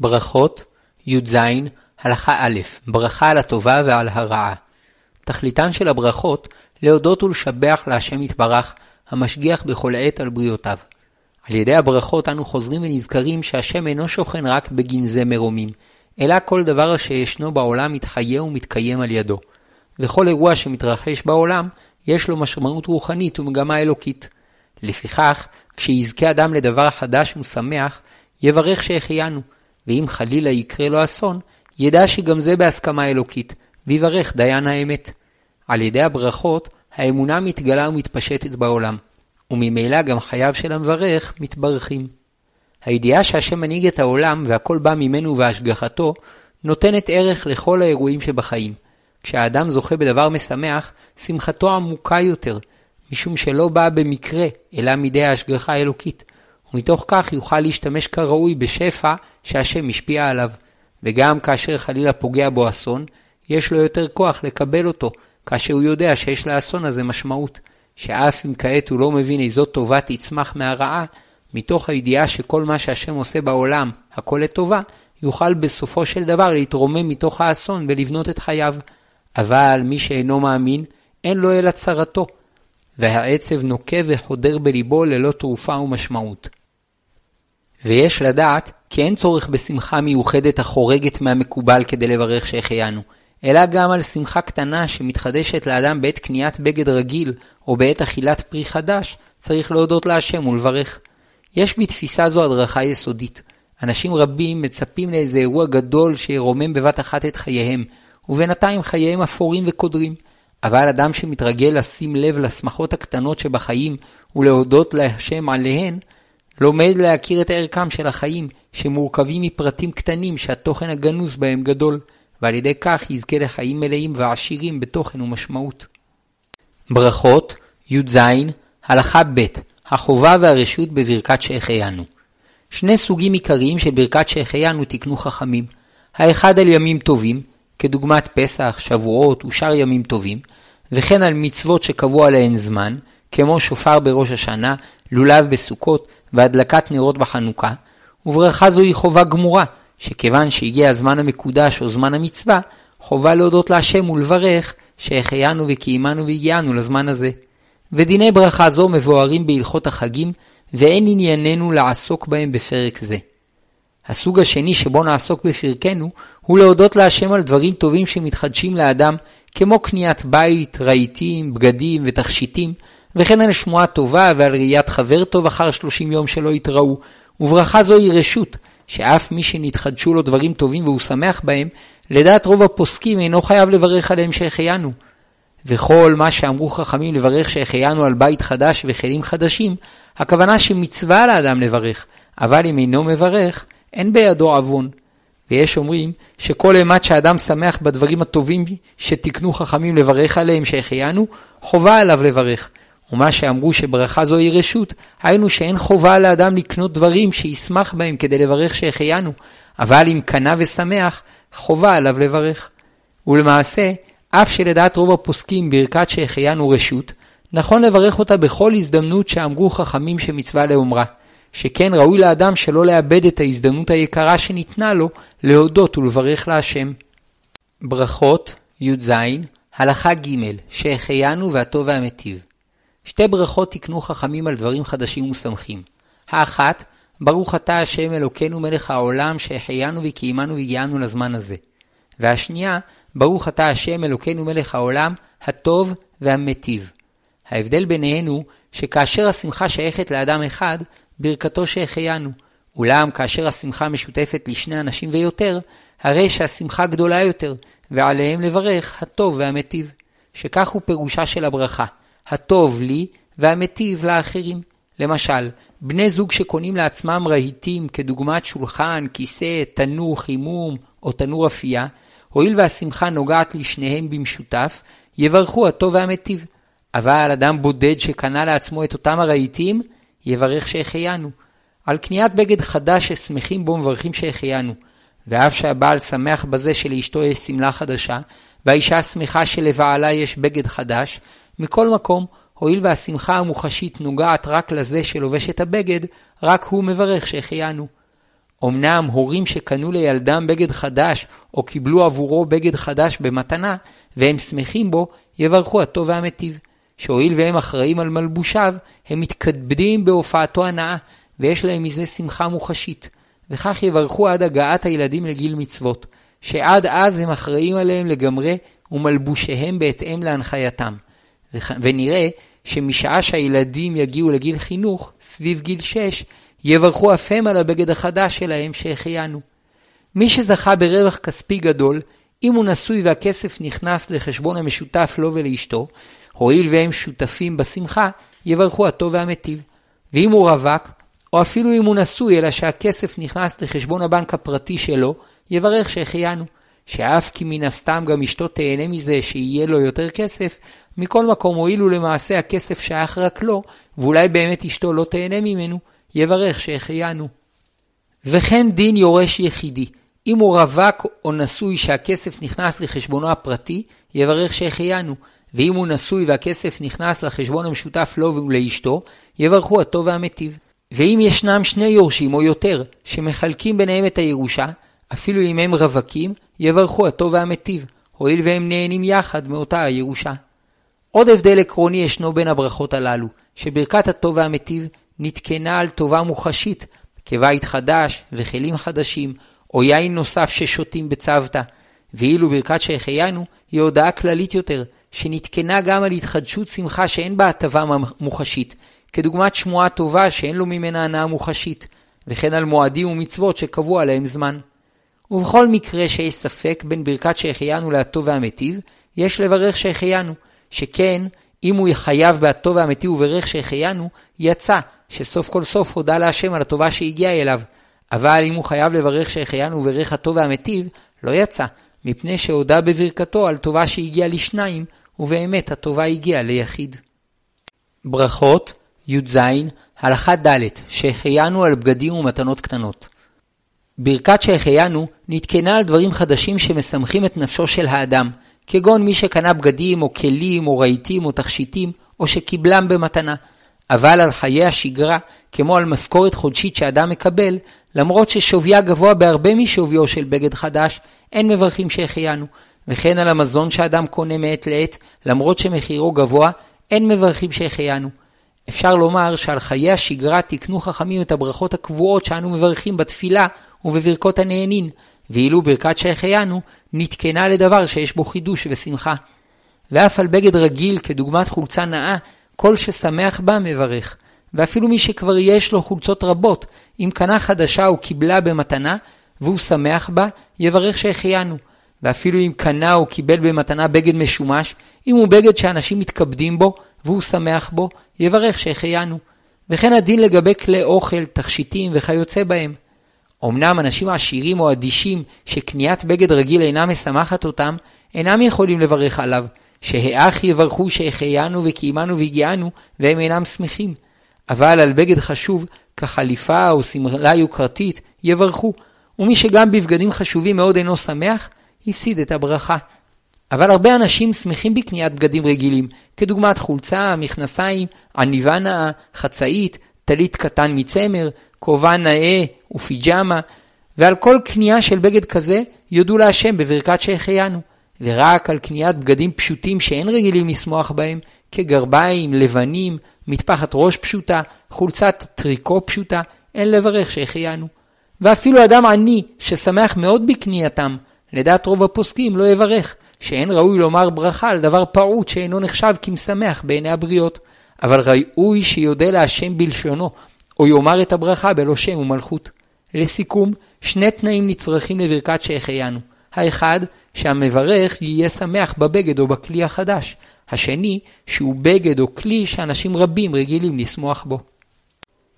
ברכות י"ז הלכה א' ברכה על הטובה ועל הרעה. תכליתן של הברכות להודות ולשבח להשם יתברך, המשגיח בכל עת על בריאותיו. על ידי הברכות אנו חוזרים ונזכרים שהשם אינו שוכן רק בגנזי מרומים, אלא כל דבר שישנו בעולם מתחיה ומתקיים על ידו. וכל אירוע שמתרחש בעולם, יש לו משמעות רוחנית ומגמה אלוקית. לפיכך, כשיזכה אדם לדבר חדש ושמח, יברך שהחיינו, ואם חלילה יקרה לו אסון, ידע שגם זה בהסכמה אלוקית, ויברך דיין האמת. על ידי הברכות, האמונה מתגלה ומתפשטת בעולם, וממילא גם חייו של המברך מתברכים. הידיעה שהשם מנהיג את העולם והכל בא ממנו והשגחתו, נותנת ערך לכל האירועים שבחיים. כשהאדם זוכה בדבר משמח, שמחתו עמוקה יותר, משום שלא באה במקרה, אלא מידי ההשגחה האלוקית, ומתוך כך יוכל להשתמש כראוי בשפע שהשם השפיע עליו. וגם כאשר חלילה פוגע בו אסון, יש לו יותר כוח לקבל אותו, כאשר הוא יודע שיש לאסון הזה משמעות, שאף אם כעת הוא לא מבין איזו טובה תצמח מהרעה, מתוך הידיעה שכל מה שהשם עושה בעולם, הכל לטובה, יוכל בסופו של דבר להתרומם מתוך האסון ולבנות את חייו. אבל מי שאינו מאמין, אין לו אלא צרתו, והעצב נוקה וחודר בליבו ללא תרופה ומשמעות. ויש לדעת כי אין צורך בשמחה מיוחדת החורגת מהמקובל כדי לברך שהחיינו, אלא גם על שמחה קטנה שמתחדשת לאדם בעת קניית בגד רגיל או בעת אכילת פרי חדש, צריך להודות להשם ולברך. יש בתפיסה זו הדרכה יסודית. אנשים רבים מצפים לאיזה אירוע גדול שירומם בבת אחת את חייהם, ובינתיים חייהם אפורים וקודרים. אבל אדם שמתרגל לשים לב לשמחות הקטנות שבחיים ולהודות להשם עליהן, לומד להכיר את ערכם של החיים, שמורכבים מפרטים קטנים שהתוכן הגנוז בהם גדול, ועל ידי כך יזכה לחיים מלאים ועשירים בתוכן ומשמעות. ברכות י"ז הלכה ב' החובה והרשות בברכת שהחיינו. שני סוגים עיקריים של ברכת שהחיינו תיקנו חכמים. האחד על ימים טובים, כדוגמת פסח, שבועות ושאר ימים טובים, וכן על מצוות שקבעו עליהן זמן, כמו שופר בראש השנה, לולב בסוכות והדלקת נרות בחנוכה, וברכה זו היא חובה גמורה, שכיוון שהגיע הזמן המקודש או זמן המצווה, חובה להודות להשם ולברך שהחיינו וקיימנו והגיענו לזמן הזה. ודיני ברכה זו מבוארים בהלכות החגים, ואין ענייננו לעסוק בהם בפרק זה. הסוג השני שבו נעסוק בפרקנו, הוא להודות להשם על דברים טובים שמתחדשים לאדם, כמו קניית בית, רהיטים, בגדים ותכשיטים, וכן על שמועה טובה ועל ראיית חבר טוב אחר שלושים יום שלא יתראו, וברכה זו היא רשות, שאף מי שנתחדשו לו דברים טובים והוא שמח בהם, לדעת רוב הפוסקים אינו חייב לברך עליהם שהחיינו. וכל מה שאמרו חכמים לברך שהחיינו על בית חדש וכלים חדשים, הכוונה שמצווה לאדם לברך, אבל אם אינו מברך, אין בידו עוון. ויש אומרים שכל אימת שאדם שמח בדברים הטובים שתיקנו חכמים לברך עליהם שהחיינו, חובה עליו לברך, ומה שאמרו שברכה זו היא רשות, היינו שאין חובה לאדם לקנות דברים שישמח בהם כדי לברך שהחיינו, אבל אם קנה ושמח, חובה עליו לברך. ולמעשה, אף שלדעת רוב הפוסקים ברכת שהחיינו רשות, נכון לברך אותה בכל הזדמנות שאמרו חכמים שמצווה לאומרה, שכן ראוי לאדם שלא לאבד את ההזדמנות היקרה שניתנה לו להודות ולברך להשם. ברכות י"ז הלכה ג' שהחיינו והטוב והמיטיב שתי ברכות תקנו חכמים על דברים חדשים ומשמחים. האחת, ברוך אתה השם אלוקינו מלך העולם שהחיינו וקיימנו והגיענו לזמן הזה. והשנייה, ברוך אתה השם אלוקינו מלך העולם, הטוב והמיטיב. ההבדל ביניהן הוא שכאשר השמחה שייכת לאדם אחד, ברכתו שהחיינו. אולם כאשר השמחה משותפת לשני אנשים ויותר, הרי שהשמחה גדולה יותר, ועליהם לברך הטוב והמיטיב. שכך הוא פירושה של הברכה. הטוב לי והמיטיב לאחרים. למשל, בני זוג שקונים לעצמם רהיטים כדוגמת שולחן, כיסא, תנור חימום או תנור אפייה, הואיל והשמחה נוגעת לשניהם במשותף, יברכו הטוב והמיטיב. אבל אדם בודד שקנה לעצמו את אותם הרהיטים, יברך שהחיינו. על קניית בגד חדש ששמחים בו מברכים שהחיינו. ואף שהבעל שמח בזה שלאשתו יש שמלה חדשה, והאישה שמחה שלבעלה יש בגד חדש, מכל מקום, הואיל והשמחה המוחשית נוגעת רק לזה שלובש את הבגד, רק הוא מברך שהחיינו. אמנם הורים שקנו לילדם בגד חדש, או קיבלו עבורו בגד חדש במתנה, והם שמחים בו, יברכו הטוב והמיטיב. שהואיל והם אחראים על מלבושיו, הם מתכבדים בהופעתו הנאה, ויש להם מזה שמחה מוחשית. וכך יברכו עד הגעת הילדים לגיל מצוות, שעד אז הם אחראים עליהם לגמרי, ומלבושיהם בהתאם להנחייתם. ונראה שמשעה שהילדים יגיעו לגיל חינוך, סביב גיל 6, יברכו אף הם על הבגד החדש שלהם שהחיינו. מי שזכה ברווח כספי גדול, אם הוא נשוי והכסף נכנס לחשבון המשותף לו ולאשתו, הואיל והם שותפים בשמחה, יברכו הטוב והמיטיב. ואם הוא רווק, או אפילו אם הוא נשוי אלא שהכסף נכנס לחשבון הבנק הפרטי שלו, יברך שהחיינו. שאף כי מן הסתם גם אשתו תהנה מזה שיהיה לו יותר כסף, מכל מקום הואילו למעשה הכסף שייך רק לו, ואולי באמת אשתו לא תהנה ממנו, יברך שהחיינו. וכן דין יורש יחידי. אם הוא רווק או נשוי שהכסף נכנס לחשבונו הפרטי, יברך שהחיינו. ואם הוא נשוי והכסף נכנס לחשבון המשותף לו ולאשתו, יברכו הטוב והמיטיב. ואם ישנם שני יורשים או יותר שמחלקים ביניהם את הירושה, אפילו אם הם רווקים, יברכו הטוב והמיטיב, הואיל והם נהנים יחד מאותה הירושה. עוד הבדל עקרוני ישנו בין הברכות הללו, שברכת הטוב והמיטיב נתקנה על טובה מוחשית, כבית חדש וכלים חדשים, או יין נוסף ששותים בצוותא, ואילו ברכת שהחיינו היא הודעה כללית יותר, שנתקנה גם על התחדשות שמחה שאין בה הטבה מוחשית, כדוגמת שמועה טובה שאין לו ממנה הנאה מוחשית, וכן על מועדים ומצוות שקבוע עליהם זמן. ובכל מקרה שיש ספק בין ברכת שהחיינו להטוב והמיטיב, יש לברך שהחיינו, שכן אם הוא יחייב בהטוב והמיטיב וברך שהחיינו, יצא שסוף כל סוף הודה להשם על הטובה שהגיעה אליו. אבל אם הוא חייב לברך שהחיינו וברך הטוב והמיטיב, לא יצא, מפני שהודה בברכתו על טובה שהגיעה לשניים, ובאמת הטובה הגיעה ליחיד. ברכות י"ז הלכה ד' שהחיינו על בגדים ומתנות קטנות. ברכת שהחיינו נתקנה על דברים חדשים שמשמחים את נפשו של האדם, כגון מי שקנה בגדים או כלים או רהיטים או תכשיטים, או שקיבלם במתנה. אבל על חיי השגרה, כמו על משכורת חודשית שאדם מקבל, למרות ששוויה גבוה בהרבה משוויו של בגד חדש, אין מברכים שהחיינו. וכן על המזון שאדם קונה מעת לעת, למרות שמחירו גבוה, אין מברכים שהחיינו. אפשר לומר שעל חיי השגרה תיקנו חכמים את הברכות הקבועות שאנו מברכים בתפילה ובברכות הנהנין, ואילו ברכת שהחיינו נתקנה לדבר שיש בו חידוש ושמחה. ואף על בגד רגיל כדוגמת חולצה נאה, כל ששמח בה מברך. ואפילו מי שכבר יש לו חולצות רבות, אם קנה חדשה או קיבלה במתנה, והוא שמח בה, יברך שהחיינו. ואפילו אם קנה או קיבל במתנה בגד משומש, אם הוא בגד שאנשים מתכבדים בו, והוא שמח בו, יברך שהחיינו. וכן הדין לגבי כלי אוכל, תכשיטים וכיוצא בהם. אמנם אנשים עשירים או אדישים שקניית בגד רגיל אינה משמחת אותם, אינם יכולים לברך עליו, שהאח יברכו שהחיינו וקיימנו והגיענו, והם אינם שמחים. אבל על בגד חשוב, כחליפה או שמלה יוקרתית, יברכו, ומי שגם בבגדים חשובים מאוד אינו שמח, הפסיד את הברכה. אבל הרבה אנשים שמחים בקניית בגדים רגילים, כדוגמת חולצה, מכנסיים, עניבה נאה, חצאית, טלית קטן מצמר, כובע נאה ופיג'מה, ועל כל קנייה של בגד כזה יודו להשם בברכת שהחיינו. ורק על קניית בגדים פשוטים שאין רגילים לשמוח בהם, כגרביים, לבנים, מטפחת ראש פשוטה, חולצת טריקו פשוטה, אין לברך שהחיינו. ואפילו אדם עני ששמח מאוד בקנייתם, לדעת רוב הפוסקים לא יברך, שאין ראוי לומר ברכה על דבר פעוט שאינו נחשב כמשמח בעיני הבריות, אבל ראוי שיודה להשם בלשונו, או יאמר את הברכה בלא שם ומלכות. לסיכום, שני תנאים נצרכים לברכת שהחיינו. האחד, שהמברך יהיה שמח בבגד או בכלי החדש. השני, שהוא בגד או כלי שאנשים רבים רגילים לשמוח בו.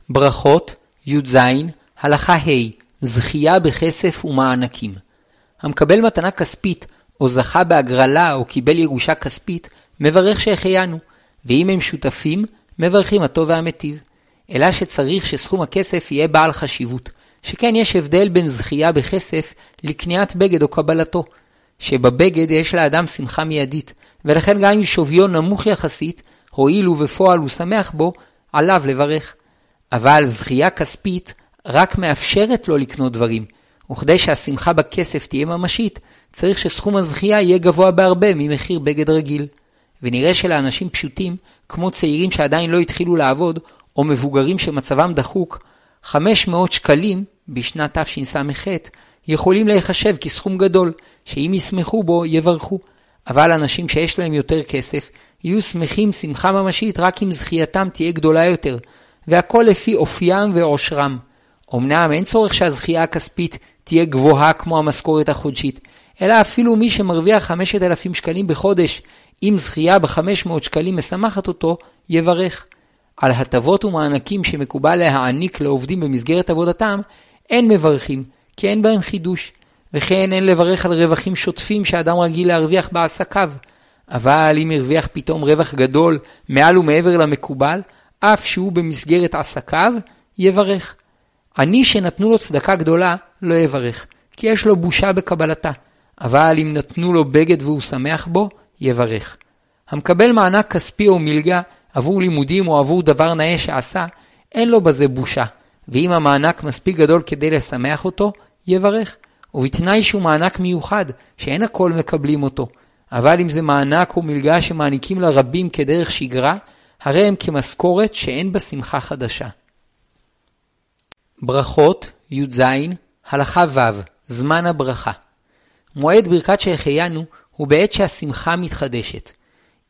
ברכות י"ז הלכה ה' זכייה בכסף ומענקים. המקבל מתנה כספית, או זכה בהגרלה או קיבל ירושה כספית, מברך שהחיינו, ואם הם שותפים, מברכים הטוב והמיטיב. אלא שצריך שסכום הכסף יהיה בעל חשיבות, שכן יש הבדל בין זכייה בכסף לקניית בגד או קבלתו, שבבגד יש לאדם שמחה מיידית, ולכן גם אם שוויו נמוך יחסית, הואיל ובפועל הוא שמח בו, עליו לברך. אבל זכייה כספית, רק מאפשרת לו לקנות דברים, וכדי שהשמחה בכסף תהיה ממשית, צריך שסכום הזכייה יהיה גבוה בהרבה ממחיר בגד רגיל. ונראה שלאנשים פשוטים, כמו צעירים שעדיין לא התחילו לעבוד, או מבוגרים שמצבם דחוק, 500 שקלים בשנת תשס"ח יכולים להיחשב כסכום גדול, שאם ישמחו בו, יברכו. אבל אנשים שיש להם יותר כסף, יהיו שמחים שמחה ממשית רק אם זכייתם תהיה גדולה יותר, והכל לפי אופיים ועושרם. אמנם אין צורך שהזכייה הכספית תהיה גבוהה כמו המשכורת החודשית, אלא אפילו מי שמרוויח 5,000 שקלים בחודש, אם זכייה ב-500 שקלים משמחת אותו, יברך. על הטבות ומענקים שמקובל להעניק לעובדים במסגרת עבודתם, אין מברכים, כי אין בהם חידוש. וכן אין לברך על רווחים שוטפים שאדם רגיל להרוויח בעסקיו. אבל אם הרוויח פתאום רווח גדול מעל ומעבר למקובל, אף שהוא במסגרת עסקיו, יברך. עני שנתנו לו צדקה גדולה, לא יברך, כי יש לו בושה בקבלתה. אבל אם נתנו לו בגד והוא שמח בו, יברך. המקבל מענק כספי או מלגה עבור לימודים או עבור דבר נאה שעשה, אין לו בזה בושה, ואם המענק מספיק גדול כדי לשמח אותו, יברך. ובתנאי שהוא מענק מיוחד, שאין הכל מקבלים אותו. אבל אם זה מענק או מלגה שמעניקים לרבים כדרך שגרה, הרי הם כמשכורת שאין בה שמחה חדשה. ברכות, י"ז, הלכה ו', זמן הברכה. מועד ברכת שהחיינו הוא בעת שהשמחה מתחדשת.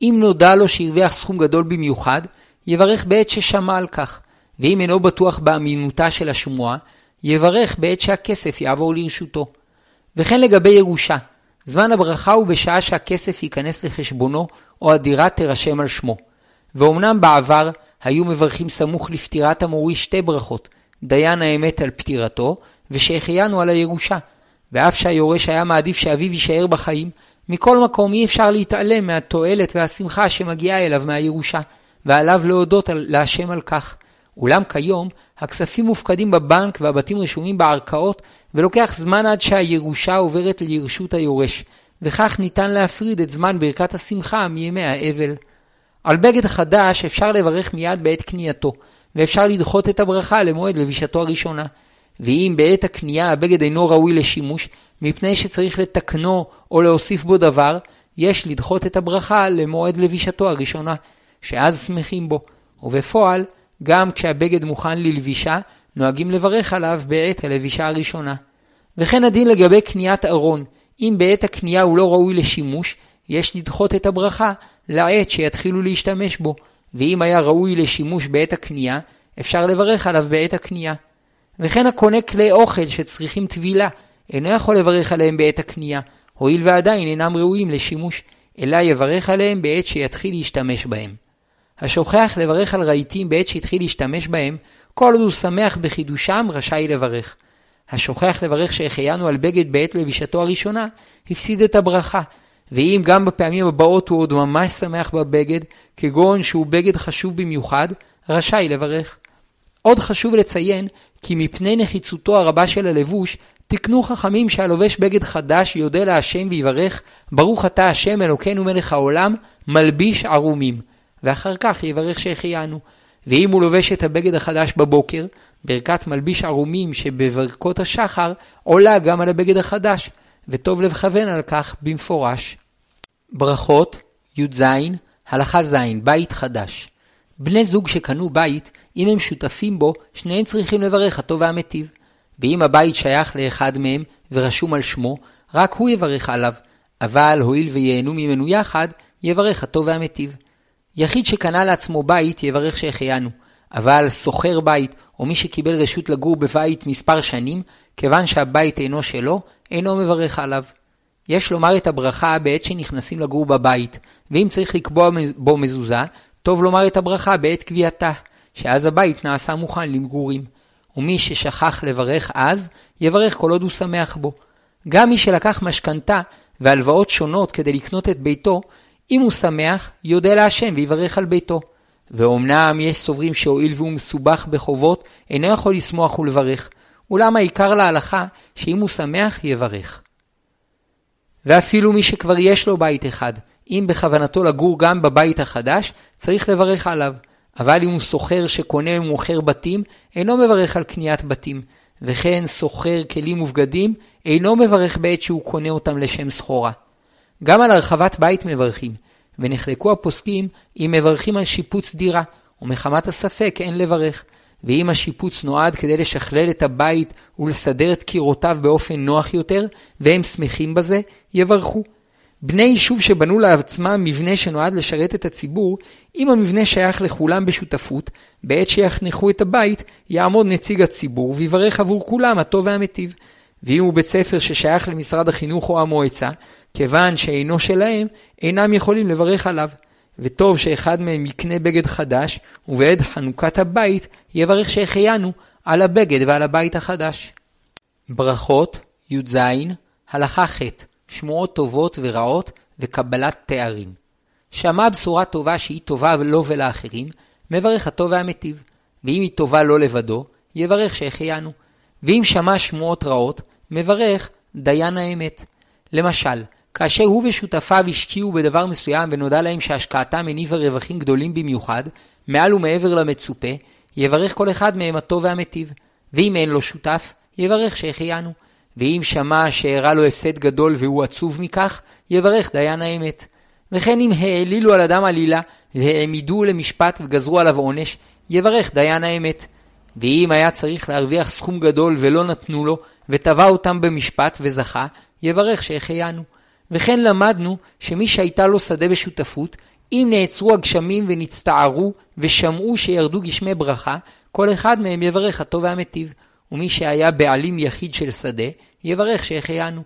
אם נודע לו שהרוויח סכום גדול במיוחד, יברך בעת ששמע על כך, ואם אינו בטוח באמינותה של השמועה, יברך בעת שהכסף יעבור לרשותו. וכן לגבי ירושה, זמן הברכה הוא בשעה שהכסף ייכנס לחשבונו או הדירה תירשם על שמו. ואומנם בעבר היו מברכים סמוך לפטירת המוריש שתי ברכות, דיין האמת על פטירתו, ושהחיינו על הירושה. ואף שהיורש היה מעדיף שאביו יישאר בחיים, מכל מקום אי אפשר להתעלם מהתועלת והשמחה שמגיעה אליו מהירושה, ועליו להודות להשם על כך. אולם כיום, הכספים מופקדים בבנק והבתים רשומים בערכאות, ולוקח זמן עד שהירושה עוברת לרשות היורש, וכך ניתן להפריד את זמן ברכת השמחה מימי האבל. על בגד חדש אפשר לברך מיד בעת קנייתו, ואפשר לדחות את הברכה למועד לבישתו הראשונה. ואם בעת הקנייה הבגד אינו ראוי לשימוש, מפני שצריך לתקנו או להוסיף בו דבר, יש לדחות את הברכה למועד לבישתו הראשונה, שאז שמחים בו. ובפועל, גם כשהבגד מוכן ללבישה, נוהגים לברך עליו בעת הלבישה הראשונה. וכן הדין לגבי קניית ארון, אם בעת הקנייה הוא לא ראוי לשימוש, יש לדחות את הברכה לעת שיתחילו להשתמש בו, ואם היה ראוי לשימוש בעת הקנייה, אפשר לברך עליו בעת הקנייה. וכן הקונה כלי אוכל שצריכים טבילה, אינו יכול לברך עליהם בעת הקנייה, הואיל ועדיין אינם ראויים לשימוש, אלא יברך עליהם בעת שיתחיל להשתמש בהם. השוכח לברך על רהיטים בעת שהתחיל להשתמש בהם, כל עוד הוא שמח בחידושם, רשאי לברך. השוכח לברך שהחיינו על בגד בעת לבישתו הראשונה, הפסיד את הברכה. ואם גם בפעמים הבאות הוא עוד ממש שמח בבגד, כגון שהוא בגד חשוב במיוחד, רשאי לברך. עוד חשוב לציין כי מפני נחיצותו הרבה של הלבוש, תקנו חכמים שהלובש בגד חדש יודה להשם ויברך, ברוך אתה השם אלוקינו מלך העולם, מלביש ערומים. ואחר כך יברך שהחיינו. ואם הוא לובש את הבגד החדש בבוקר, ברכת מלביש ערומים שבברכות השחר עולה גם על הבגד החדש, וטוב לכוון על כך במפורש. ברכות, י"ז, הלכה ז', בית חדש. בני זוג שקנו בית, אם הם שותפים בו, שניהם צריכים לברך הטוב והמיטיב. ואם הבית שייך לאחד מהם ורשום על שמו, רק הוא יברך עליו, אבל הואיל וייהנו ממנו יחד, יברך הטוב והמיטיב. יחיד שקנה לעצמו בית יברך שהחיינו, אבל שוכר בית או מי שקיבל רשות לגור בבית מספר שנים, כיוון שהבית אינו שלו, אינו מברך עליו. יש לומר את הברכה בעת שנכנסים לגור בבית, ואם צריך לקבוע בו מזוזה, טוב לומר את הברכה בעת קביעתה, שאז הבית נעשה מוכן למגורים. ומי ששכח לברך אז, יברך כל עוד הוא שמח בו. גם מי שלקח משכנתה והלוואות שונות כדי לקנות את ביתו, אם הוא שמח, יודה להשם ויברך על ביתו. ואומנם יש סוברים שהואיל והוא מסובך בחובות, אינו יכול לשמוח ולברך, אולם העיקר להלכה, שאם הוא שמח, יברך. ואפילו מי שכבר יש לו בית אחד, אם בכוונתו לגור גם בבית החדש, צריך לברך עליו. אבל אם הוא סוחר שקונה ומוכר בתים, אינו מברך על קניית בתים, וכן סוחר כלים ובגדים, אינו מברך בעת שהוא קונה אותם לשם סחורה. גם על הרחבת בית מברכים, ונחלקו הפוסקים אם מברכים על שיפוץ דירה, ומחמת הספק אין לברך. ואם השיפוץ נועד כדי לשכלל את הבית ולסדר את קירותיו באופן נוח יותר, והם שמחים בזה, יברכו. בני יישוב שבנו לעצמם מבנה שנועד לשרת את הציבור, אם המבנה שייך לכולם בשותפות, בעת שיחנכו את הבית, יעמוד נציג הציבור ויברך עבור כולם הטוב והמיטיב. ואם הוא בית ספר ששייך למשרד החינוך או המועצה, כיוון שאינו שלהם, אינם יכולים לברך עליו. וטוב שאחד מהם יקנה בגד חדש, ובעת חנוכת הבית יברך שהחיינו על הבגד ועל הבית החדש. ברכות, י"ז, הלכה ח' שמועות טובות ורעות וקבלת תארים. שמע בשורה טובה שהיא טובה לו ולאחרים, מברך הטוב והמיטיב. ואם היא טובה לו לבדו, יברך שהחיינו. ואם שמע שמועות רעות, מברך דיין האמת. למשל, כאשר הוא ושותפיו השקיעו בדבר מסוים ונודע להם שהשקעתם הניבה רווחים גדולים במיוחד, מעל ומעבר למצופה, יברך כל אחד מהם הטוב והמיטיב. ואם אין לו שותף, יברך שהחיינו. ואם שמע שאירע לו הפסד גדול והוא עצוב מכך, יברך דיין האמת. וכן אם העלילו על אדם עלילה, והעמידו למשפט וגזרו עליו עונש, יברך דיין האמת. ואם היה צריך להרוויח סכום גדול ולא נתנו לו, ותבע אותם במשפט וזכה, יברך שהחיינו. וכן למדנו שמי שהייתה לו שדה בשותפות, אם נעצרו הגשמים ונצטערו ושמעו שירדו גשמי ברכה, כל אחד מהם יברך הטוב והמיטיב. ומי שהיה בעלים יחיד של שדה, יברך שהחיינו.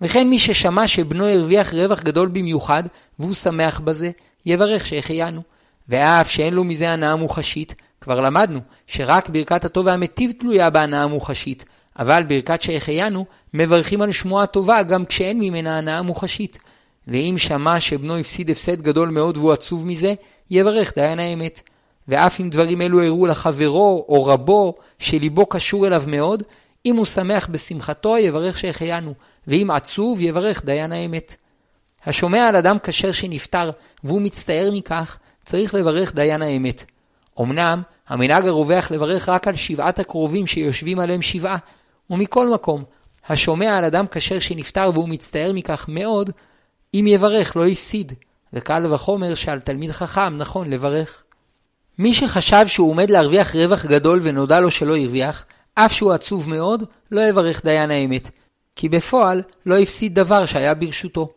וכן מי ששמע שבנו הרוויח רווח גדול במיוחד, והוא שמח בזה, יברך שהחיינו. ואף שאין לו מזה הנאה מוחשית, כבר למדנו שרק ברכת הטוב והמיטיב תלויה בהנאה מוחשית, אבל ברכת שהחיינו מברכים על שמועה טובה גם כשאין ממנה הנאה מוחשית. ואם שמע שבנו הפסיד הפסד גדול מאוד והוא עצוב מזה, יברך דיין האמת. ואף אם דברים אלו הראו לחברו או רבו שליבו קשור אליו מאוד, אם הוא שמח בשמחתו יברך שהחיינו, ואם עצוב יברך דיין האמת. השומע על אדם כשר שנפטר והוא מצטער מכך, צריך לברך דיין האמת. אמנם, המנהג הרווח לברך רק על שבעת הקרובים שיושבים עליהם שבעה, ומכל מקום, השומע על אדם כשר שנפטר והוא מצטער מכך מאוד, אם יברך לא יפסיד, וקל וחומר שעל תלמיד חכם נכון לברך. מי שחשב שהוא עומד להרוויח רווח גדול ונודע לו שלא הרוויח, אף שהוא עצוב מאוד, לא יברך דיין האמת, כי בפועל לא הפסיד דבר שהיה ברשותו.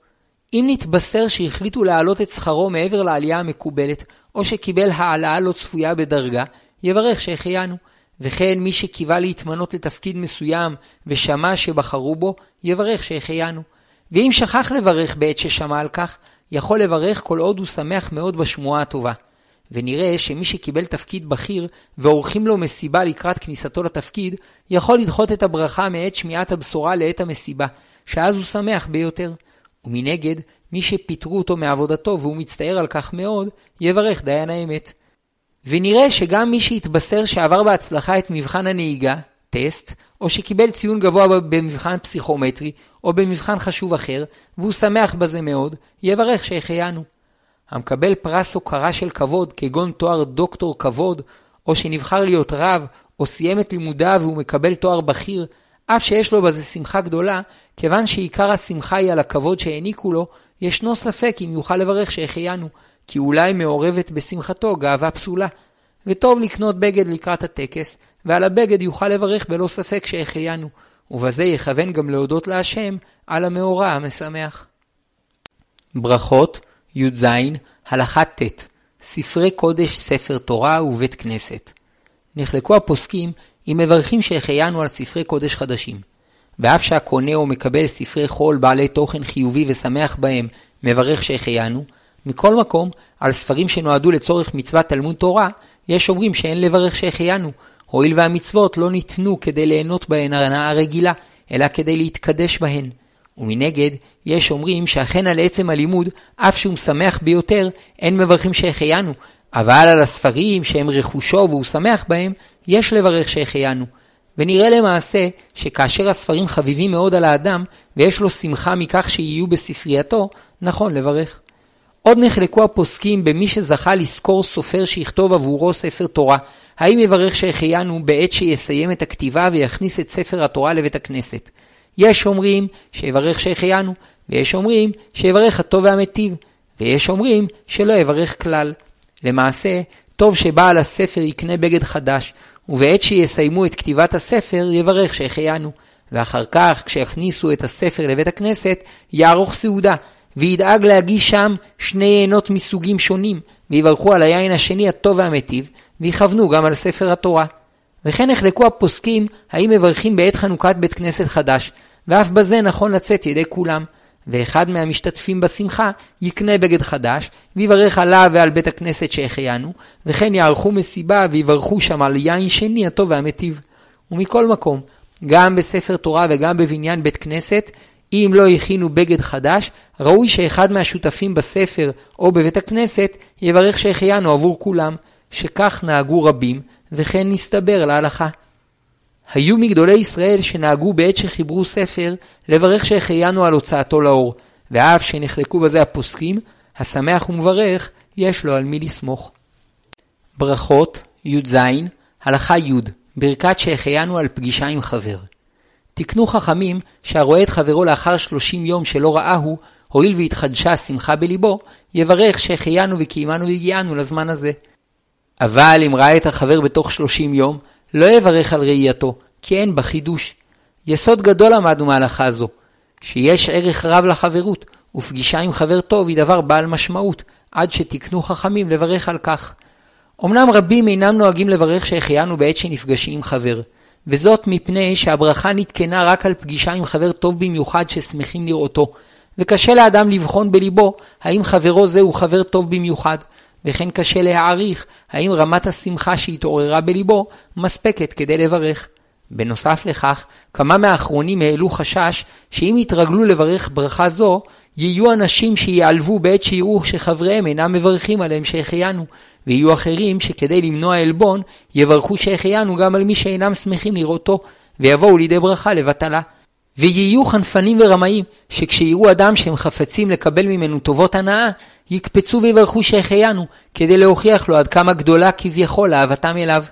אם נתבשר שהחליטו להעלות את שכרו מעבר לעלייה המקובלת, או שקיבל העלאה לא צפויה בדרגה, יברך שהחיינו. וכן מי שקיווה להתמנות לתפקיד מסוים ושמע שבחרו בו, יברך שהחיינו. ואם שכח לברך בעת ששמע על כך, יכול לברך כל עוד הוא שמח מאוד בשמועה הטובה. ונראה שמי שקיבל תפקיד בכיר ועורכים לו מסיבה לקראת כניסתו לתפקיד, יכול לדחות את הברכה מעת שמיעת הבשורה לעת המסיבה, שאז הוא שמח ביותר. ומנגד, מי שפיטרו אותו מעבודתו והוא מצטער על כך מאוד, יברך דיין האמת. ונראה שגם מי שהתבשר שעבר בהצלחה את מבחן הנהיגה, טסט, או שקיבל ציון גבוה במבחן פסיכומטרי, או במבחן חשוב אחר, והוא שמח בזה מאוד, יברך שהחיינו. המקבל פרס הוקרה של כבוד, כגון תואר דוקטור כבוד, או שנבחר להיות רב, או סיים את לימודיו והוא מקבל תואר בכיר, אף שיש לו בזה שמחה גדולה, כיוון שעיקר השמחה היא על הכבוד שהעניקו לו, ישנו ספק אם יוכל לברך שהחיינו, כי אולי מעורבת בשמחתו גאווה פסולה. וטוב לקנות בגד לקראת הטקס, ועל הבגד יוכל לברך בלא ספק שהחיינו, ובזה יכוון גם להודות להשם על המאורע המשמח. ברכות י"ז הלכה ט' ספרי קודש, ספר תורה ובית כנסת. נחלקו הפוסקים אם מברכים שהחיינו על ספרי קודש חדשים. ואף שהקונה או מקבל ספרי חול בעלי תוכן חיובי ושמח בהם, מברך שהחיינו, מכל מקום, על ספרים שנועדו לצורך מצוות תלמוד תורה, יש אומרים שאין לברך שהחיינו, הואיל והמצוות לא ניתנו כדי ליהנות בהן הנאה רגילה, אלא כדי להתקדש בהן. ומנגד, יש אומרים שאכן על עצם הלימוד, אף שהוא משמח ביותר, אין מברכים שהחיינו, אבל על הספרים שהם רכושו והוא שמח בהם, יש לברך שהחיינו. ונראה למעשה שכאשר הספרים חביבים מאוד על האדם, ויש לו שמחה מכך שיהיו בספרייתו, נכון לברך. עוד נחלקו הפוסקים במי שזכה לשכור סופר שיכתוב עבורו ספר תורה, האם יברך שהחיינו בעת שיסיים את הכתיבה ויכניס את ספר התורה לבית הכנסת. יש אומרים שיברך שהחיינו, ויש אומרים שיברך הטוב והמיטיב, ויש אומרים שלא יברך כלל. למעשה, טוב שבעל הספר יקנה בגד חדש, ובעת שיסיימו את כתיבת הספר יברך שהחיינו, ואחר כך כשיכניסו את הספר לבית הכנסת יערוך סעודה, וידאג להגיש שם שני יינות מסוגים שונים, ויברכו על היין השני הטוב והמיטיב, ויכוונו גם על ספר התורה. וכן נחלקו הפוסקים האם מברכים בעת חנוכת בית כנסת חדש, ואף בזה נכון לצאת ידי כולם. ואחד מהמשתתפים בשמחה יקנה בגד חדש, ויברך עליו ועל בית הכנסת שהחיינו, וכן יערכו מסיבה ויברכו שם על יין שני הטוב והמיטיב. ומכל מקום, גם בספר תורה וגם בבניין בית כנסת, אם לא הכינו בגד חדש, ראוי שאחד מהשותפים בספר או בבית הכנסת יברך שהחיינו עבור כולם, שכך נהגו רבים, וכן נסתבר להלכה. היו מגדולי ישראל שנהגו בעת שחיברו ספר לברך שהחיינו על הוצאתו לאור, ואף שנחלקו בזה הפוסקים, השמח ומברך יש לו על מי לסמוך. ברכות, י"ז, הלכה י', ברכת שהחיינו על פגישה עם חבר. תקנו חכמים שהרואה את חברו לאחר שלושים יום שלא ראהו, הואיל והתחדשה שמחה בליבו, יברך שהחיינו וקיימנו והגיענו לזמן הזה. אבל אם ראה את החבר בתוך שלושים יום, לא יברך על ראייתו, כי אין בה חידוש. יסוד גדול למדנו מהלכה זו, שיש ערך רב לחברות, ופגישה עם חבר טוב היא דבר בעל משמעות, עד שתקנו חכמים לברך על כך. אמנם רבים אינם נוהגים לברך שהחיינו בעת שנפגשים עם חבר, וזאת מפני שהברכה נתקנה רק על פגישה עם חבר טוב במיוחד ששמחים לראותו, וקשה לאדם לבחון בליבו האם חברו זה הוא חבר טוב במיוחד, וכן קשה להעריך האם רמת השמחה שהתעוררה בליבו מספקת כדי לברך. בנוסף לכך, כמה מהאחרונים העלו חשש שאם יתרגלו לברך ברכה זו, יהיו אנשים שיעלבו בעת שיראו שחבריהם אינם מברכים עליהם שהחיינו, ויהיו אחרים שכדי למנוע עלבון, יברכו שהחיינו גם על מי שאינם שמחים לראותו, ויבואו לידי ברכה לבטלה. ויהיו חנפנים ורמאים, שכשיראו אדם שהם חפצים לקבל ממנו טובות הנאה, יקפצו ויברכו שהחיינו, כדי להוכיח לו עד כמה גדולה כביכול אהבתם אליו.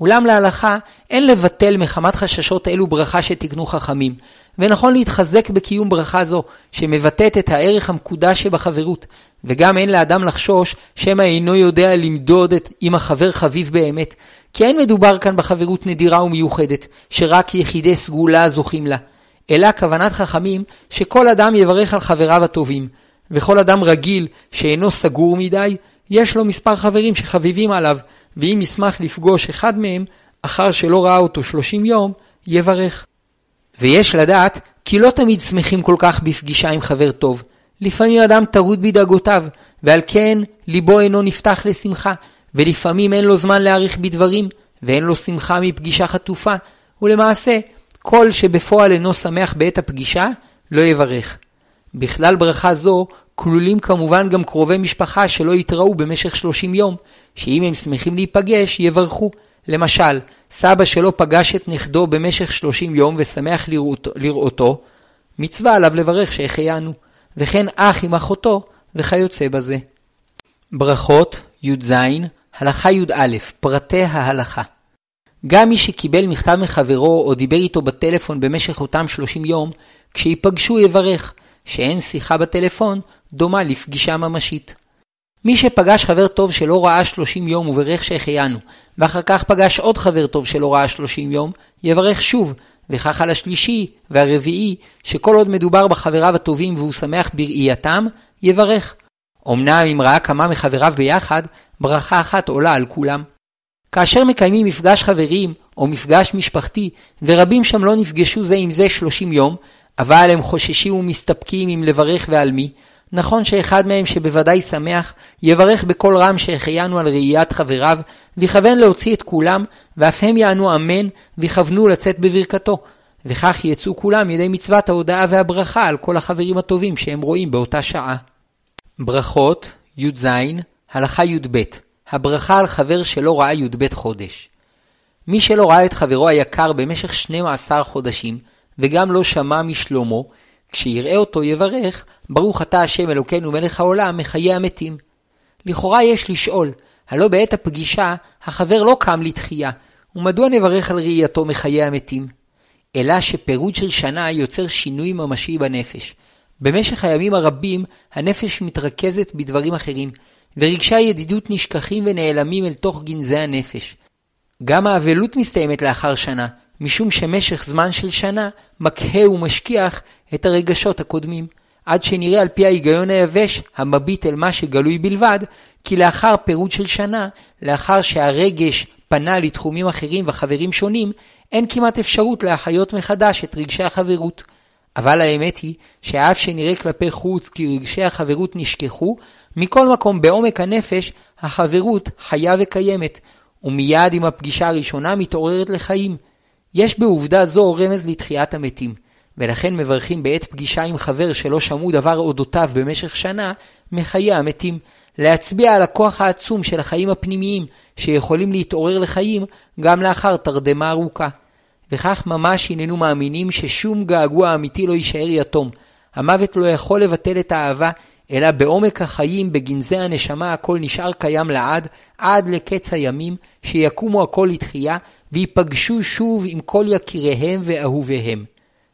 אולם להלכה, אין לבטל מחמת חששות אלו ברכה שתקנו חכמים, ונכון להתחזק בקיום ברכה זו, שמבטאת את הערך המקודש שבחברות, וגם אין לאדם לחשוש שמא אינו יודע למדוד את אם החבר חביב באמת, כי אין מדובר כאן בחברות נדירה ומיוחדת, שרק יחידי סגולה זוכים לה, אלא כוונת חכמים שכל אדם יברך על חבריו הטובים, וכל אדם רגיל שאינו סגור מדי, יש לו מספר חברים שחביבים עליו, ואם ישמח לפגוש אחד מהם, אחר שלא ראה אותו שלושים יום, יברך. ויש לדעת כי לא תמיד שמחים כל כך בפגישה עם חבר טוב. לפעמים אדם טרוד בדאגותיו, ועל כן ליבו אינו נפתח לשמחה, ולפעמים אין לו זמן להעריך בדברים, ואין לו שמחה מפגישה חטופה, ולמעשה, כל שבפועל אינו שמח בעת הפגישה, לא יברך. בכלל ברכה זו כלולים כמובן גם קרובי משפחה שלא יתראו במשך 30 יום, שאם הם שמחים להיפגש, יברכו. למשל, סבא שלא פגש את נכדו במשך 30 יום ושמח לראות, לראותו, מצווה עליו לברך שהחיינו, וכן אח עם אחותו, וכיוצא בזה. ברכות, י"ז, הלכה י"א, פרטי ההלכה. גם מי שקיבל מכתב מחברו או דיבר איתו בטלפון במשך אותם 30 יום, כשיפגשו יברך, שאין שיחה בטלפון דומה לפגישה ממשית. מי שפגש חבר טוב שלא ראה 30 יום וברך שהחיינו, ואחר כך פגש עוד חבר טוב שלא ראה 30 יום, יברך שוב, וכך על השלישי והרביעי, שכל עוד מדובר בחבריו הטובים והוא שמח בראייתם, יברך. אמנם אם ראה כמה מחבריו ביחד, ברכה אחת עולה על כולם. כאשר מקיימים מפגש חברים או מפגש משפחתי, ורבים שם לא נפגשו זה עם זה 30 יום, אבל הם חוששים ומסתפקים אם לברך ועל מי, נכון שאחד מהם שבוודאי שמח, יברך בקול רם שהחיינו על ראיית חבריו, ויכוון להוציא את כולם, ואף הם יענו אמן, ויכוונו לצאת בברכתו. וכך יצאו כולם ידי מצוות ההודאה והברכה על כל החברים הטובים שהם רואים באותה שעה. ברכות, י"ז, הלכה י"ב, הברכה על חבר שלא ראה י"ב חודש. מי שלא ראה את חברו היקר במשך 12 חודשים, וגם לא שמע משלומו, כשיראה אותו יברך, ברוך אתה השם אלוקינו מלך העולם, מחיי המתים. לכאורה יש לשאול, הלא בעת הפגישה, החבר לא קם לתחייה, ומדוע נברך על ראייתו מחיי המתים? אלא שפירוד של שנה יוצר שינוי ממשי בנפש. במשך הימים הרבים, הנפש מתרכזת בדברים אחרים, ורגשי הידידות נשכחים ונעלמים אל תוך גנזי הנפש. גם האבלות מסתיימת לאחר שנה, משום שמשך זמן של שנה מקהה ומשכיח את הרגשות הקודמים, עד שנראה על פי ההיגיון היבש, המביט אל מה שגלוי בלבד, כי לאחר פירוד של שנה, לאחר שהרגש פנה לתחומים אחרים וחברים שונים, אין כמעט אפשרות להחיות מחדש את רגשי החברות. אבל האמת היא שאף שנראה כלפי חוץ כי רגשי החברות נשכחו, מכל מקום בעומק הנפש החברות חיה וקיימת, ומיד עם הפגישה הראשונה מתעוררת לחיים. יש בעובדה זו רמז לתחיית המתים, ולכן מברכים בעת פגישה עם חבר שלא שמעו דבר אודותיו במשך שנה, מחיי המתים, להצביע על הכוח העצום של החיים הפנימיים, שיכולים להתעורר לחיים גם לאחר תרדמה ארוכה. וכך ממש הננו מאמינים ששום געגוע אמיתי לא יישאר יתום. המוות לא יכול לבטל את האהבה, אלא בעומק החיים, בגנזי הנשמה, הכל נשאר קיים לעד, עד לקץ הימים, שיקומו הכל לתחייה, ויפגשו שוב עם כל יקיריהם ואהוביהם.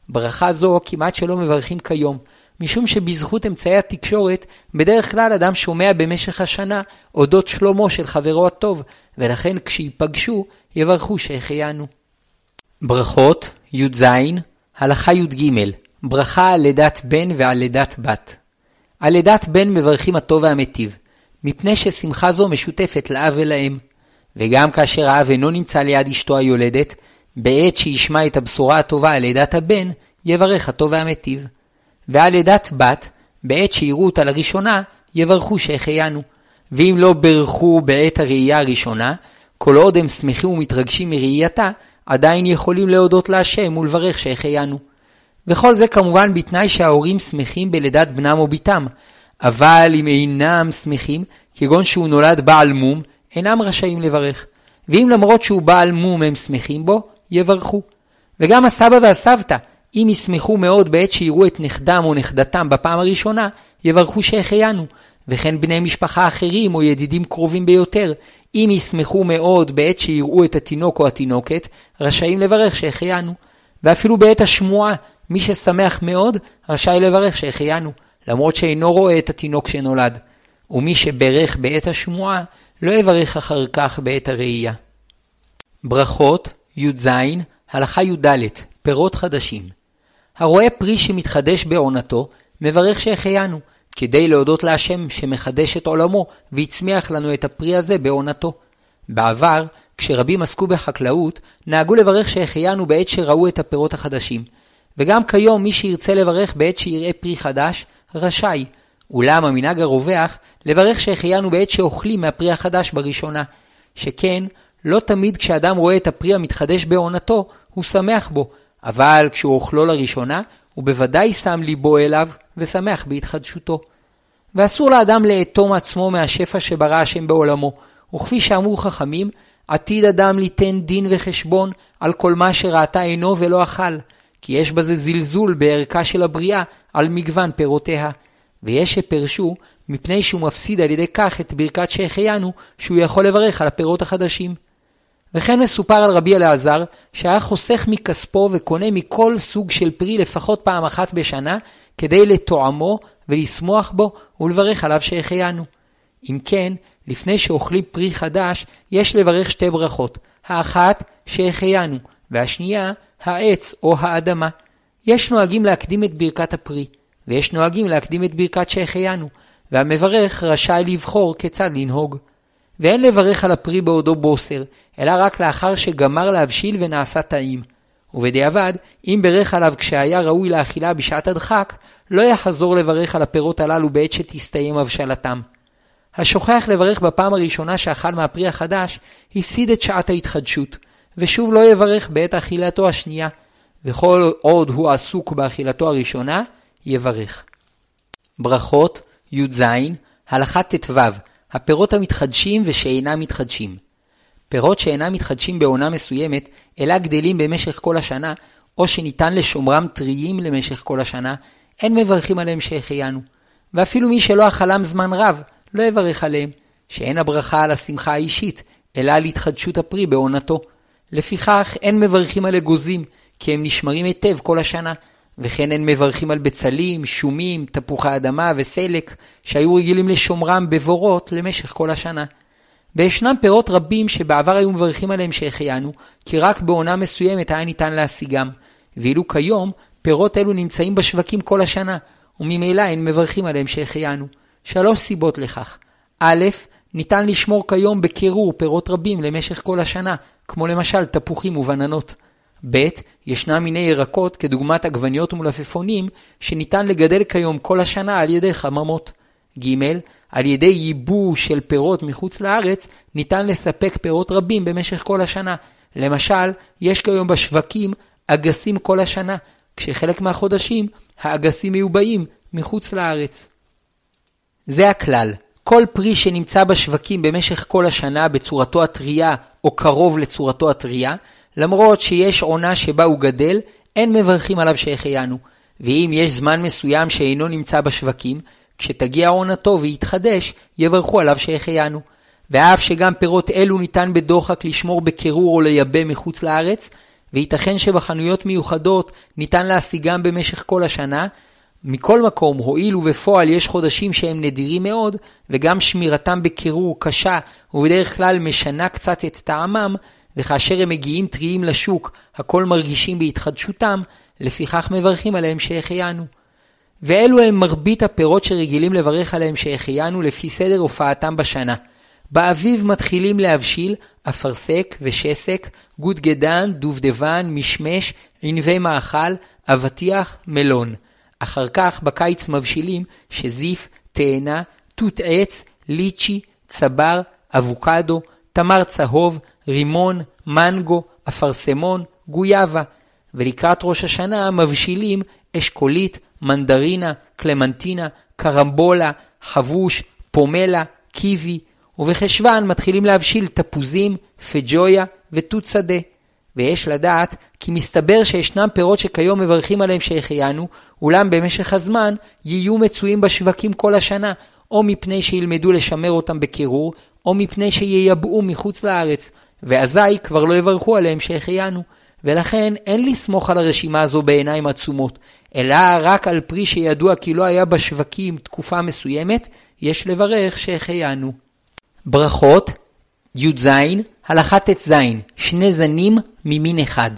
ברכה זו כמעט שלא מברכים כיום, משום שבזכות אמצעי התקשורת, בדרך כלל אדם שומע במשך השנה אודות שלומו של חברו הטוב, ולכן כשיפגשו, יברכו שהחיינו. ברכות, י"ז, הלכה י"ג, ברכה על לידת בן ועל לידת בת. על לידת בן מברכים הטוב והמיטיב, מפני ששמחה זו משותפת לאב ולאם. וגם כאשר האב אינו נמצא ליד אשתו היולדת, בעת שישמע את הבשורה הטובה על לידת הבן, יברך הטוב והמיטיב. ועל לידת בת, בעת שיראו אותה לראשונה, יברכו שהחיינו. ואם לא ברכו בעת הראייה הראשונה, כל עוד הם שמחים ומתרגשים מראייתה, עדיין יכולים להודות להשם ולברך שהחיינו. וכל זה כמובן בתנאי שההורים שמחים בלידת בנם או בתם, אבל אם אינם שמחים, כגון שהוא נולד בעל מום, אינם רשאים לברך. ואם למרות שהוא בעל מום הם שמחים בו, יברכו. וגם הסבא והסבתא, אם ישמחו מאוד בעת שיראו את נכדם או נכדתם בפעם הראשונה, יברכו שהחיינו. וכן בני משפחה אחרים או ידידים קרובים ביותר, אם ישמחו מאוד בעת שיראו את התינוק או התינוקת, רשאים לברך שהחיינו. ואפילו בעת השמועה, מי ששמח מאוד, רשאי לברך שהחיינו, למרות שאינו רואה את התינוק שנולד. ומי שברך בעת השמועה, לא יברך אחר כך בעת הראייה. ברכות, י"ז, הלכה י"ד, פירות חדשים. הרואה פרי שמתחדש בעונתו, מברך שהחיינו, כדי להודות להשם שמחדש את עולמו והצמיח לנו את הפרי הזה בעונתו. בעבר, כשרבים עסקו בחקלאות, נהגו לברך שהחיינו בעת שראו את הפירות החדשים. וגם כיום מי שירצה לברך בעת שיראה פרי חדש, רשאי. אולם המנהג הרווח, לברך שהחיינו בעת שאוכלים מהפרי החדש בראשונה. שכן, לא תמיד כשאדם רואה את הפרי המתחדש בעונתו, הוא שמח בו, אבל כשהוא אוכלו לראשונה, הוא בוודאי שם ליבו אליו ושמח בהתחדשותו. ואסור לאדם לאטום עצמו מהשפע שברא השם בעולמו, וכפי שאמרו חכמים, עתיד אדם ליתן דין וחשבון על כל מה שראתה עינו ולא אכל, כי יש בזה זלזול בערכה של הבריאה על מגוון פירותיה. ויש שפרשו מפני שהוא מפסיד על ידי כך את ברכת שהחיינו, שהוא יכול לברך על הפירות החדשים. וכן מסופר על רבי אלעזר, שהיה חוסך מכספו וקונה מכל סוג של פרי לפחות פעם אחת בשנה, כדי לתועמו ולשמוח בו ולברך עליו שהחיינו. אם כן, לפני שאוכלים פרי חדש, יש לברך שתי ברכות, האחת שהחיינו, והשנייה העץ או האדמה. יש נוהגים להקדים את ברכת הפרי, ויש נוהגים להקדים את ברכת שהחיינו, והמברך רשאי לבחור כיצד לנהוג. ואין לברך על הפרי בעודו בוסר, אלא רק לאחר שגמר להבשיל ונעשה טעים. ובדיעבד, אם ברך עליו כשהיה ראוי לאכילה בשעת הדחק, לא יחזור לברך על הפירות הללו בעת שתסתיים הבשלתם. השוכח לברך בפעם הראשונה שאכל מהפרי החדש, הפסיד את שעת ההתחדשות, ושוב לא יברך בעת אכילתו השנייה, וכל עוד הוא עסוק באכילתו הראשונה, יברך. ברכות, י"ז, הלכה ט"ו, הפירות המתחדשים ושאינם מתחדשים. פירות שאינם מתחדשים בעונה מסוימת, אלא גדלים במשך כל השנה, או שניתן לשומרם טריים למשך כל השנה, אין מברכים עליהם שהחיינו. ואפילו מי שלא אכלם זמן רב, לא יברך עליהם, שאין הברכה על השמחה האישית, אלא על התחדשות הפרי בעונתו. לפיכך אין מברכים על אגוזים, כי הם נשמרים היטב כל השנה, וכן אין מברכים על בצלים, שומים, תפוחי אדמה וסלק, שהיו רגילים לשומרם בבורות למשך כל השנה. וישנם פירות רבים שבעבר היו מברכים עליהם שהחיינו, כי רק בעונה מסוימת היה ניתן להשיגם. ואילו כיום, פירות אלו נמצאים בשווקים כל השנה, וממילא אין מברכים עליהם שהחיינו. שלוש סיבות לכך. א', ניתן לשמור כיום בקירור פירות רבים למשך כל השנה, כמו למשל תפוחים ובננות. ב', ישנם מיני ירקות, כדוגמת עגבניות ומלפפונים, שניתן לגדל כיום כל השנה על ידי חממות. ג', על ידי ייבוא של פירות מחוץ לארץ, ניתן לספק פירות רבים במשך כל השנה. למשל, יש כיום בשווקים אגסים כל השנה, כשחלק מהחודשים האגסים מיובאים מחוץ לארץ. זה הכלל. כל פרי שנמצא בשווקים במשך כל השנה בצורתו הטריה או קרוב לצורתו הטריה, למרות שיש עונה שבה הוא גדל, אין מברכים עליו שהחיינו. ואם יש זמן מסוים שאינו נמצא בשווקים, כשתגיע עונתו ויתחדש, יברכו עליו שהחיינו. ואף שגם פירות אלו ניתן בדוחק לשמור בקירור או לייבא מחוץ לארץ, וייתכן שבחנויות מיוחדות ניתן להשיגם במשך כל השנה, מכל מקום, הואיל ובפועל יש חודשים שהם נדירים מאוד, וגם שמירתם בקירור קשה, ובדרך כלל משנה קצת את טעמם, וכאשר הם מגיעים טריים לשוק, הכל מרגישים בהתחדשותם, לפיכך מברכים עליהם שהחיינו. ואלו הם מרבית הפירות שרגילים לברך עליהם שהחיינו לפי סדר הופעתם בשנה. באביב מתחילים להבשיל אפרסק ושסק, גוד גדן, דובדבן, משמש, ענבי מאכל, אבטיח, מלון. אחר כך בקיץ מבשילים שזיף, תאנה, תות עץ, ליצ'י, צבר, אבוקדו, תמר צהוב, רימון, מנגו, אפרסמון, גויאבה. ולקראת ראש השנה מבשילים אשכולית, מנדרינה, קלמנטינה, קרמבולה, חבוש, פומלה, קיבי, ובחשוון מתחילים להבשיל תפוזים, פג'ויה ותות שדה. ויש לדעת כי מסתבר שישנם פירות שכיום מברכים עליהם שהחיינו, אולם במשך הזמן יהיו מצויים בשווקים כל השנה, או מפני שילמדו לשמר אותם בקירור, או מפני שייבאו מחוץ לארץ, ואזי כבר לא יברכו עליהם שהחיינו. ולכן אין לסמוך על הרשימה הזו בעיניים עצומות, אלא רק על פרי שידוע כי לא היה בשווקים תקופה מסוימת, יש לברך שהחיינו. ברכות י"ז, הלכה ט"ז, שני זנים ממין אחד.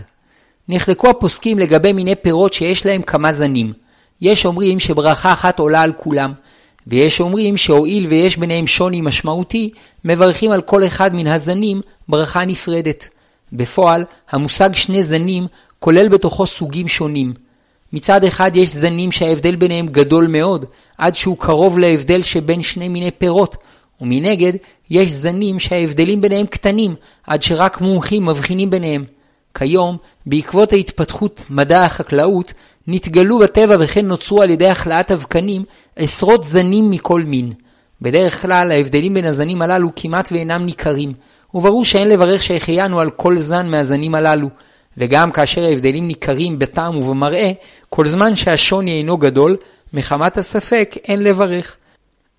נחלקו הפוסקים לגבי מיני פירות שיש להם כמה זנים. יש אומרים שברכה אחת עולה על כולם, ויש אומרים שהואיל ויש ביניהם שוני משמעותי, מברכים על כל אחד מן הזנים ברכה נפרדת. בפועל, המושג שני זנים כולל בתוכו סוגים שונים. מצד אחד יש זנים שההבדל ביניהם גדול מאוד, עד שהוא קרוב להבדל שבין שני מיני פירות, ומנגד יש זנים שההבדלים ביניהם קטנים, עד שרק מומחים מבחינים ביניהם. כיום, בעקבות ההתפתחות מדע החקלאות, נתגלו בטבע וכן נוצרו על ידי החלאת אבקנים עשרות זנים מכל מין. בדרך כלל ההבדלים בין הזנים הללו כמעט ואינם ניכרים, וברור שאין לברך שהחיינו על כל זן מהזנים הללו, וגם כאשר ההבדלים ניכרים בטעם ובמראה, כל זמן שהשוני אינו גדול, מחמת הספק אין לברך.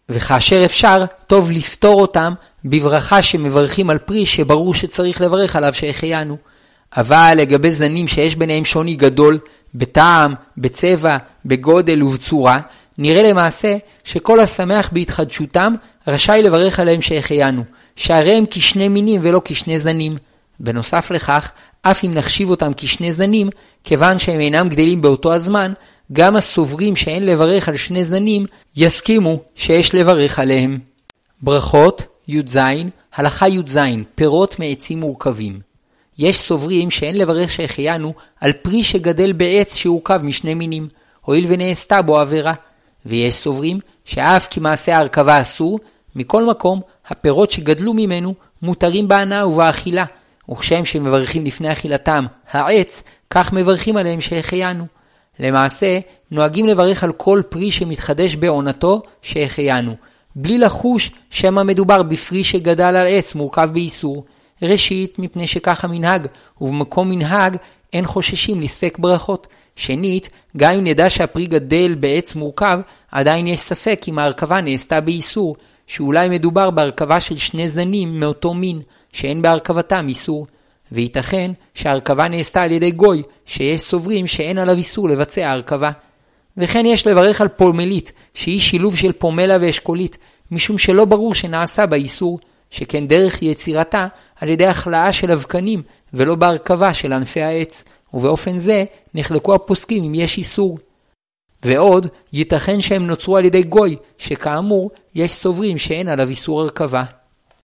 וכאשר אפשר, טוב לפתור אותם בברכה שמברכים על פרי שברור שצריך לברך עליו שהחיינו. אבל לגבי זנים שיש ביניהם שוני גדול, בטעם, בצבע, בגודל ובצורה, נראה למעשה שכל השמח בהתחדשותם רשאי לברך עליהם שהחיינו, שהרי הם כשני מינים ולא כשני זנים. בנוסף לכך, אף אם נחשיב אותם כשני זנים, כיוון שהם אינם גדלים באותו הזמן, גם הסוברים שאין לברך על שני זנים, יסכימו שיש לברך עליהם. ברכות י"ז, הלכה י"ז, פירות מעצים מורכבים. יש סוברים שאין לברך שהחיינו על פרי שגדל בעץ שהורכב משני מינים, הואיל ונעשתה בו עבירה. ויש סוברים שאף כי מעשה ההרכבה אסור, מכל מקום, הפירות שגדלו ממנו מותרים בהנאה ובאכילה, וכשם שמברכים לפני אכילתם העץ, כך מברכים עליהם שהחיינו. למעשה, נוהגים לברך על כל פרי שמתחדש בעונתו שהחיינו, בלי לחוש שמא מדובר בפרי שגדל על עץ מורכב באיסור. ראשית, מפני שכך המנהג, ובמקום מנהג אין חוששים לספק ברכות. שנית, גם אם נדע שהפרי גדל בעץ מורכב, עדיין יש ספק אם ההרכבה נעשתה באיסור, שאולי מדובר בהרכבה של שני זנים מאותו מין, שאין בהרכבתם איסור. וייתכן שההרכבה נעשתה על ידי גוי, שיש סוברים שאין עליו איסור לבצע הרכבה. וכן יש לברך על פומלית, שהיא שילוב של פומלה ואשכולית, משום שלא ברור שנעשה בה איסור, שכן דרך יצירתה על ידי החלאה של אבקנים, ולא בהרכבה של ענפי העץ, ובאופן זה נחלקו הפוסקים אם יש איסור. ועוד, ייתכן שהם נוצרו על ידי גוי, שכאמור, יש סוברים שאין עליו איסור הרכבה.